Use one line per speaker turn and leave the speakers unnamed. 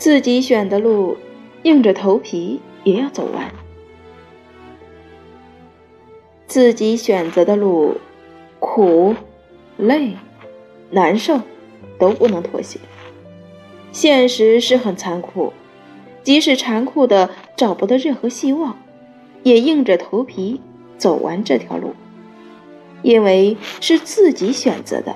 自己选的路硬着头皮也要走完自己选择的路苦累难受都不能妥协现实是很残酷即使残酷的找不到任何希望也硬着头皮走完这条路因为是自己选择的。